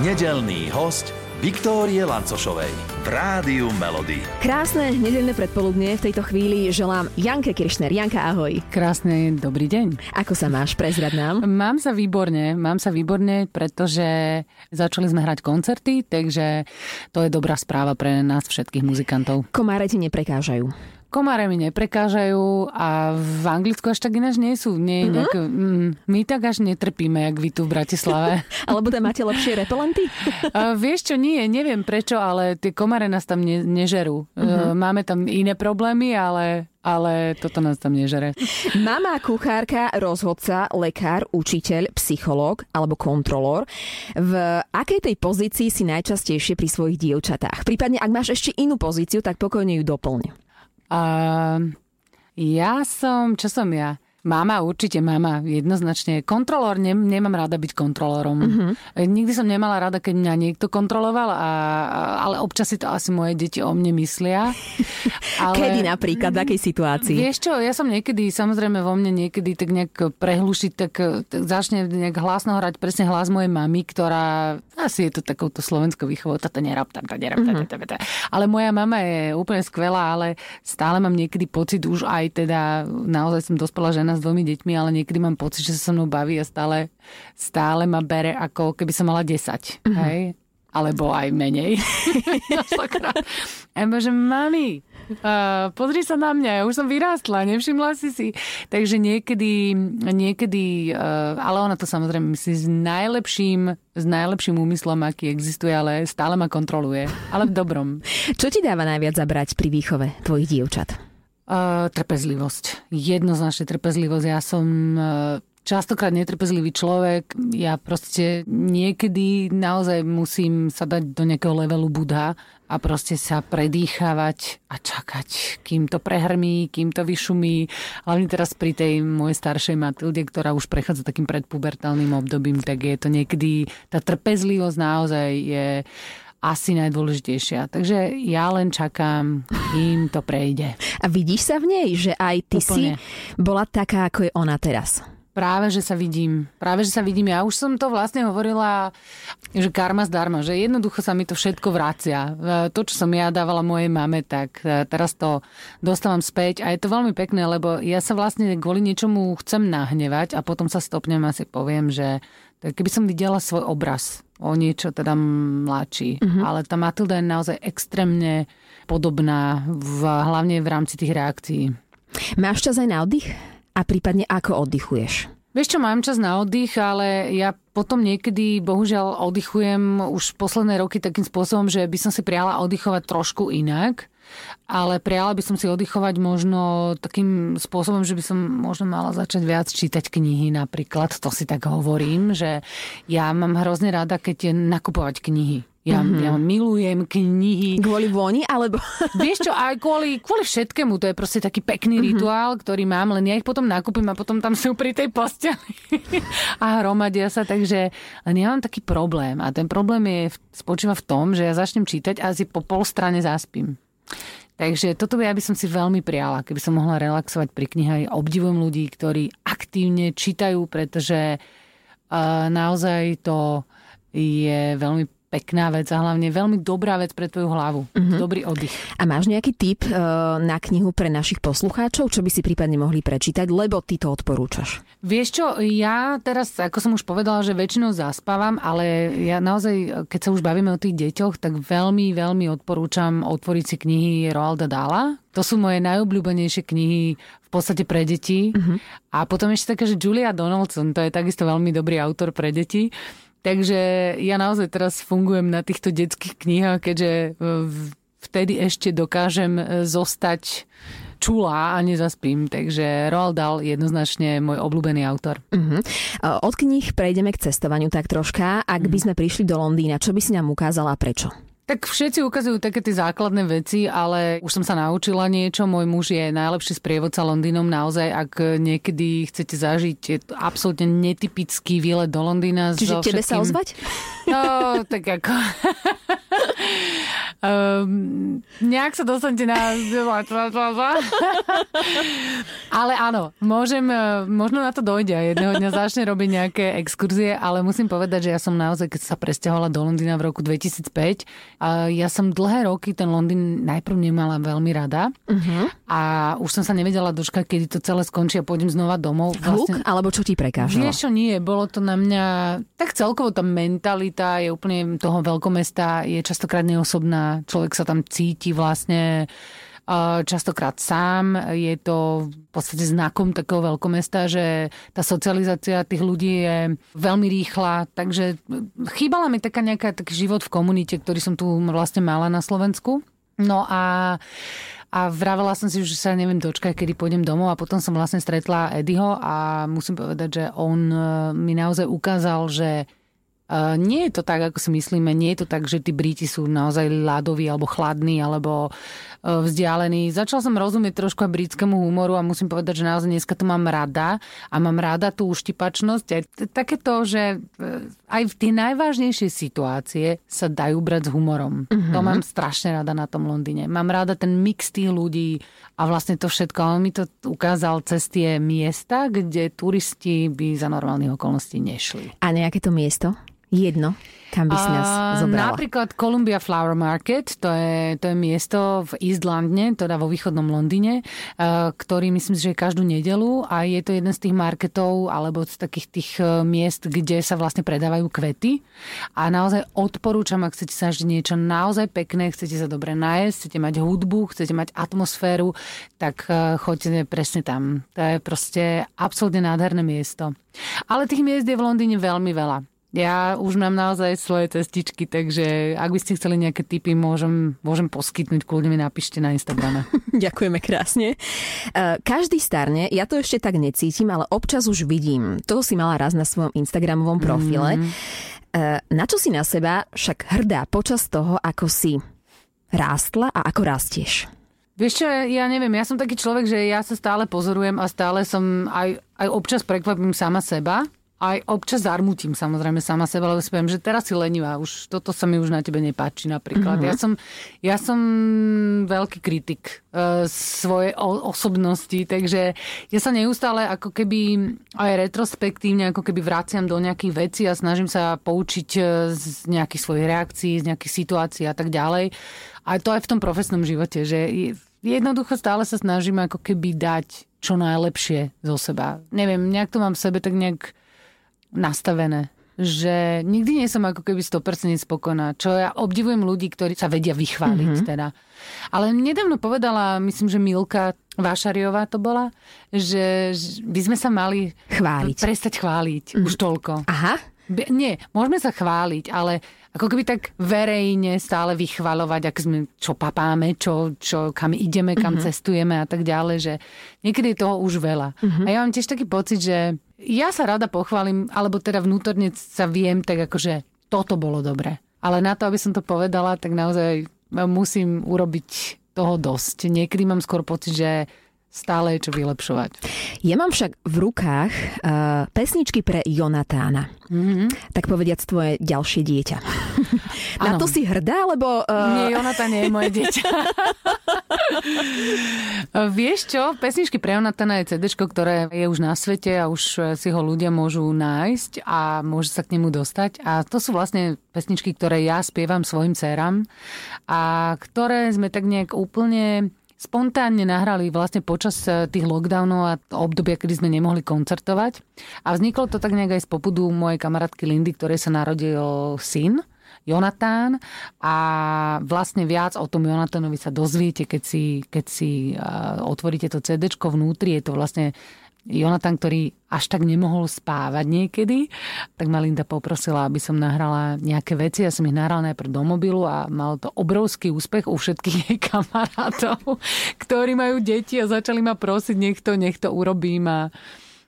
Nedelný host Viktórie Lancošovej v Rádiu Melody. Krásne nedeľné predpoludne v tejto chvíli želám Janke Kiršner. Janka, ahoj. Krásny dobrý deň. Ako sa máš? Prezrad nám. Mám sa výborne, mám sa výborne, pretože začali sme hrať koncerty, takže to je dobrá správa pre nás všetkých muzikantov. Komáre ti neprekážajú. Komáre mi neprekážajú a v Anglicku až tak ináč nie sú. Nie, mm-hmm. nejak, mm, my tak až netrpíme, jak vy tu v Bratislave. Alebo tam máte lepšie repelenty? uh, vieš čo, nie, neviem prečo, ale tie komáre nás tam ne, nežerú. Mm-hmm. Uh, máme tam iné problémy, ale ale toto nás tam nežere. Mama, kuchárka, rozhodca, lekár, učiteľ, psychológ alebo kontrolór. V akej tej pozícii si najčastejšie pri svojich dievčatách? Prípadne, ak máš ešte inú pozíciu, tak pokojne ju doplň. Uh, ja som, čo som ja? Mama, určite mama, jednoznačne. Kontrolór, ne, nemám rada byť kontrolórom. Uh-huh. Nikdy som nemala rada, keď mňa niekto kontroloval, a, ale občas si to asi moje deti o mne myslia. Ale, Kedy napríklad, v akej situácii? Vieš čo, ja som niekedy, samozrejme vo mne niekedy tak nejak prehlušiť, tak, tak začne nejak hlasno hrať presne hlas mojej mamy, ktorá asi je to takouto slovenskou výchovou, toto nerob, toto nerob, uh-huh. Ale moja mama je úplne skvelá, ale stále mám niekedy pocit už aj teda, naozaj som dospela žena žena s dvomi deťmi, ale niekedy mám pocit, že sa so mnou baví a stále, stále ma bere ako keby som mala 10. Mm-hmm. Hej? Alebo aj menej. ja že mami, uh, pozri sa na mňa, ja už som vyrástla, nevšimla si si. Takže niekedy, niekedy uh, ale ona to samozrejme myslí s najlepším, s najlepším úmyslom, aký existuje, ale stále ma kontroluje. Ale v dobrom. Čo ti dáva najviac zabrať pri výchove tvojich dievčat? Trpezlivosť. Jednoznačne trpezlivosť. Ja som častokrát netrpezlivý človek. Ja proste niekedy naozaj musím sa dať do nejakého levelu Budha a proste sa predýchavať a čakať, kým to prehrmí, kým to vyšumí. Hlavne teraz pri tej mojej staršej Matilde, ktorá už prechádza takým predpubertálnym obdobím, tak je to niekedy, tá trpezlivosť naozaj je asi najdôležitejšia. Takže ja len čakám, kým to prejde. A vidíš sa v nej, že aj ty Úplne. si bola taká, ako je ona teraz? Práve, že sa vidím. Práve, že sa vidím. Ja už som to vlastne hovorila, že karma zdarma, že jednoducho sa mi to všetko vracia. To, čo som ja dávala mojej mame, tak e, teraz to dostávam späť a je to veľmi pekné, lebo ja sa vlastne kvôli niečomu chcem nahnevať a potom sa stopnem a si poviem, že keby som videla svoj obraz o niečo teda mladší. Mm-hmm. Ale tá Matilda je naozaj extrémne podobná, v, hlavne v rámci tých reakcií. Máš čas aj na oddych? A prípadne ako oddychuješ? Vieš čo, mám čas na oddych, ale ja potom niekedy, bohužiaľ, oddychujem už posledné roky takým spôsobom, že by som si priala oddychovať trošku inak ale prijala by som si oddychovať možno takým spôsobom, že by som možno mala začať viac čítať knihy napríklad. To si tak hovorím, že ja mám hrozne rada, keď je nakupovať knihy. Ja, mm-hmm. ja milujem knihy. Kvôli voni, alebo... Vieš čo, aj kvôli, kvôli všetkému. To je proste taký pekný mm-hmm. rituál, ktorý mám, len ja ich potom nakúpim a potom tam sú pri tej posteli a hromadia sa, takže len ja mám taký problém. A ten problém je, spočíva v tom, že ja začnem čítať a si po pol strane zaspím. Takže toto ja by som si veľmi prijala, keby som mohla relaxovať pri knihe. Aj obdivujem ľudí, ktorí aktívne čítajú, pretože uh, naozaj to je veľmi pekná vec a hlavne veľmi dobrá vec pre tvoju hlavu. Mm-hmm. Dobrý oddych. A máš nejaký tip uh, na knihu pre našich poslucháčov, čo by si prípadne mohli prečítať, lebo ty to odporúčaš? Vieš čo, ja teraz, ako som už povedala, že väčšinou zaspávam, ale ja naozaj, keď sa už bavíme o tých deťoch, tak veľmi, veľmi odporúčam otvoriť si knihy Roalda Dala. To sú moje najobľúbenejšie knihy v podstate pre deti. Mm-hmm. A potom ešte také, že Julia Donaldson, to je takisto veľmi dobrý autor pre deti. Takže ja naozaj teraz fungujem na týchto detských knihách, keďže e, vtedy ešte dokážem e, zostať čulá a nezaspím. Takže Roald Dahl jednoznačne môj obľúbený autor. Uh-huh. Od kníh prejdeme k cestovaniu tak troška. Ak by mhm. sme prišli do Londýna, čo by si nám ukázala a prečo? Tak všetci ukazujú také tie základné veci, ale už som sa naučila niečo. Môj muž je najlepší sprievodca Londýnom. Naozaj, ak niekedy chcete zažiť absolútne netypický výlet do Londýna. Čiže so tebe všetkým... sa ozvať? No, tak ako... Um, nejak sa dostanete na... ale áno, môžem, e, možno na to dojde a jedného dňa začne robiť nejaké exkurzie, ale musím povedať, že ja som naozaj, keď sa presťahovala do Londýna v roku 2005, a ja som dlhé roky ten Londýn najprv nemala veľmi rada uh-huh. a už som sa nevedela dočkať, kedy to celé skončí a pôjdem znova domov. Vlastne... Hluk? Alebo čo ti prekážalo? Vieš čo, nie. Bolo to na mňa... Tak celkovo tá mentalita je úplne toho veľkomesta, je častokrát neosobná človek sa tam cíti vlastne častokrát sám. Je to v podstate znakom takého veľkomesta, že tá socializácia tých ľudí je veľmi rýchla, takže chýbala mi taká nejaká taký život v komunite, ktorý som tu vlastne mala na Slovensku. No a a vravela som si, že sa neviem dočkať, kedy pôjdem domov a potom som vlastne stretla Eddieho a musím povedať, že on e, mi naozaj ukázal, že nie je to tak, ako si myslíme. Nie je to tak, že tí Briti sú naozaj ľadoví alebo chladní alebo e, vzdialení. Začal som rozumieť trošku aj britskému humoru a musím povedať, že naozaj dneska to mám rada a mám rada tú uštipačnosť. Aj také to, že e, aj v tie najvážnejšie situácie sa dajú brať s humorom. Mm-hmm. To mám strašne rada na tom Londýne. Mám rada ten mix tých ľudí a vlastne to všetko. On mi to ukázal cez tie miesta, kde turisti by za normálnych okolností nešli. A nejaké to miesto? Jedno, kam by si nás zobrala? Napríklad Columbia Flower Market, to je, to je miesto v East Londone, teda vo východnom Londýne, ktorý myslím že je každú nedelu a je to jeden z tých marketov alebo z takých tých e, miest, kde sa vlastne predávajú kvety. A naozaj odporúčam, ak chcete sa niečo naozaj pekné, chcete sa dobre nájsť, chcete mať hudbu, chcete mať atmosféru, tak e, choďte presne tam. To je proste absolútne nádherné miesto. Ale tých miest je v Londýne veľmi veľa. Ja už mám naozaj svoje cestičky, takže ak by ste chceli nejaké tipy, môžem, môžem poskytnúť, kľudne mi napíšte na Instagrame. Ďakujeme krásne. E, každý starne, ja to ešte tak necítim, ale občas už vidím. To si mala raz na svojom Instagramovom profile. Mm. Na čo si na seba však hrdá počas toho, ako si rástla a ako rastieš? Vieš čo, ja neviem, ja som taký človek, že ja sa stále pozorujem a stále som aj, aj občas prekvapím sama seba aj občas zarmutím samozrejme sama seba, lebo si poviem, že teraz si lenivá, už toto sa mi už na tebe nepáči napríklad. Mm-hmm. Ja, som, ja som veľký kritik uh, svojej o- osobnosti, takže ja sa neustále ako keby aj retrospektívne ako keby vraciam do nejakých vecí a snažím sa poučiť e, z nejakých svojich reakcií, z nejakých situácií a tak ďalej. A to aj v tom profesnom živote, že jednoducho stále sa snažím ako keby dať čo najlepšie zo seba. Neviem, nejak to mám v sebe tak nejak nastavené že nikdy nie som ako keby 100% spokojná. Čo ja obdivujem ľudí, ktorí sa vedia vychváliť mm-hmm. teda. Ale nedávno povedala, myslím, že Milka Vášariová to bola, že by sme sa mali chváliť. prestať chváliť. Mm-hmm. Už toľko. Aha. Nie, môžeme sa chváliť, ale ako keby tak verejne stále vychvalovať, ak sme, čo papáme, čo, čo, kam ideme, kam mm-hmm. cestujeme a tak ďalej, že niekedy je toho už veľa. Mm-hmm. A ja mám tiež taký pocit, že ja sa rada pochválim, alebo teda vnútorne sa viem tak akože toto bolo dobre. Ale na to, aby som to povedala, tak naozaj musím urobiť toho dosť. Niekedy mám skôr pocit, že stále je čo vylepšovať. Ja mám však v rukách uh, pesničky pre Jonatána. Mm-hmm. Tak povediac tvoje ďalšie dieťa. Na to si hrdá, lebo... Uh... Nie, Jonatán nie je moje dieťa. Vieš čo? Pesničky pre Jonatána je CD, ktoré je už na svete a už si ho ľudia môžu nájsť a môže sa k nemu dostať. A to sú vlastne pesničky, ktoré ja spievam svojim dcerám a ktoré sme tak nejak úplne spontánne nahrali vlastne počas e, tých lockdownov a obdobia, kedy sme nemohli koncertovať. A vzniklo to tak nejak aj z popudu mojej kamarátky Lindy, ktorej sa narodil syn. Jonatán a vlastne viac o tom Jonatánovi sa dozviete, keď si, keď si uh, otvoríte to CD vnútri. Je to vlastne Jonathan, ktorý až tak nemohol spávať niekedy, tak ma Linda poprosila, aby som nahrala nejaké veci. Ja som ich nahrala najprv do mobilu a mal to obrovský úspech u všetkých jej kamarátov, ktorí majú deti a začali ma prosiť, nech to, nech to urobím. A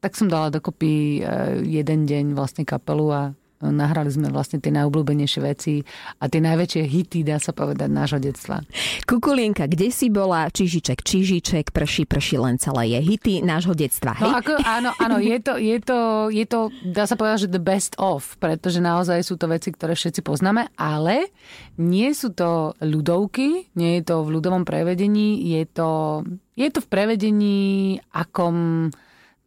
tak som dala dokopy e, jeden deň vlastne kapelu a nahrali sme vlastne tie najobľúbenejšie veci a tie najväčšie hity, dá sa povedať, nášho detstva. Kukulienka, kde si bola? Čižiček, Čižiček, prší, prší len celé je hity nášho detstva. No hej? No ako, áno, áno je, to, je, to, je to, dá sa povedať, že the best of, pretože naozaj sú to veci, ktoré všetci poznáme, ale nie sú to ľudovky, nie je to v ľudovom prevedení, je to, je to v prevedení, akom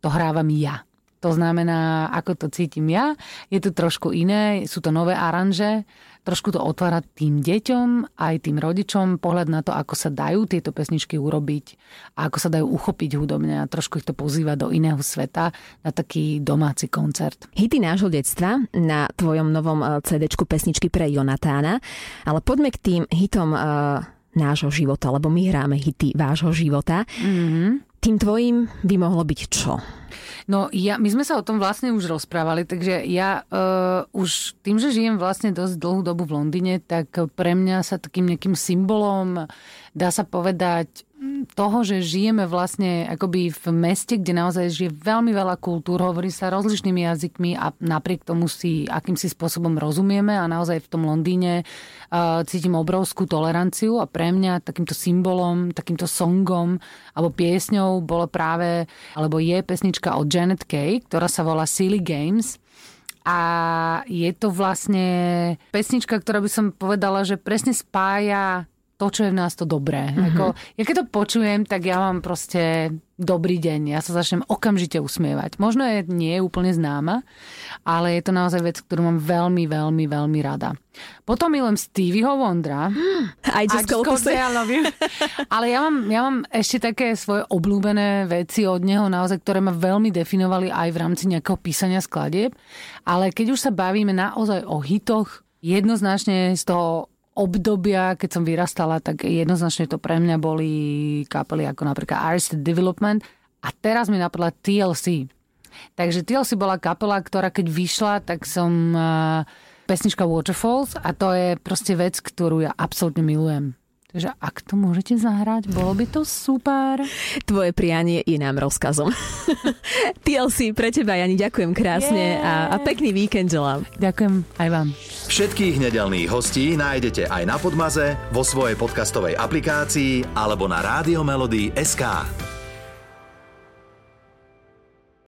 to hrávam ja. To znamená, ako to cítim ja. Je to trošku iné, sú to nové aranže, trošku to otvára tým deťom, aj tým rodičom pohľad na to, ako sa dajú tieto pesničky urobiť a ako sa dajú uchopiť hudobne a trošku ich to pozýva do iného sveta na taký domáci koncert. Hity nášho detstva na tvojom novom eh, CD pesničky pre Jonatána, ale poďme k tým hitom uh, nášho života, lebo my hráme hity vášho života. Mm-hmm. Tým tvojim by mohlo byť čo? No ja, my sme sa o tom vlastne už rozprávali, takže ja uh, už tým, že žijem vlastne dosť dlhú dobu v Londýne, tak pre mňa sa takým nejakým symbolom, dá sa povedať, toho, že žijeme vlastne akoby v meste, kde naozaj žije veľmi veľa kultúr, hovorí sa rozličnými jazykmi a napriek tomu si akýmsi spôsobom rozumieme a naozaj v tom Londýne uh, cítim obrovskú toleranciu a pre mňa takýmto symbolom, takýmto songom alebo piesňou bolo práve, alebo je pesnička od Janet Kay, ktorá sa volá Silly Games. A je to vlastne pesnička, ktorá by som povedala, že presne spája to, čo je v nás to dobré. Mm-hmm. Ako, ja keď to počujem, tak ja mám proste dobrý deň. Ja sa začnem okamžite usmievať. Možno je, nie je úplne známa, ale je to naozaj vec, ktorú mám veľmi, veľmi, veľmi rada. Potom milujem Stevieho Wondra. I just, I just I love you. Ale ja mám, ja mám ešte také svoje obľúbené veci od neho, naozaj, ktoré ma veľmi definovali aj v rámci nejakého písania skladieb. Ale keď už sa bavíme naozaj o hitoch, jednoznačne z toho obdobia, keď som vyrastala, tak jednoznačne to pre mňa boli kapely ako napríklad Arrested Development a teraz mi napadla TLC. Takže TLC bola kapela, ktorá keď vyšla, tak som uh, pesnička Waterfalls a to je proste vec, ktorú ja absolútne milujem. Takže ak to môžete zahrať, bolo by to super. Tvoje prianie je nám rozkazom. TLC pre teba, Jani, ďakujem krásne yeah. a, a pekný víkend želám. Ďakujem aj vám. Všetkých nedelných hostí nájdete aj na Podmaze, vo svojej podcastovej aplikácii alebo na SK.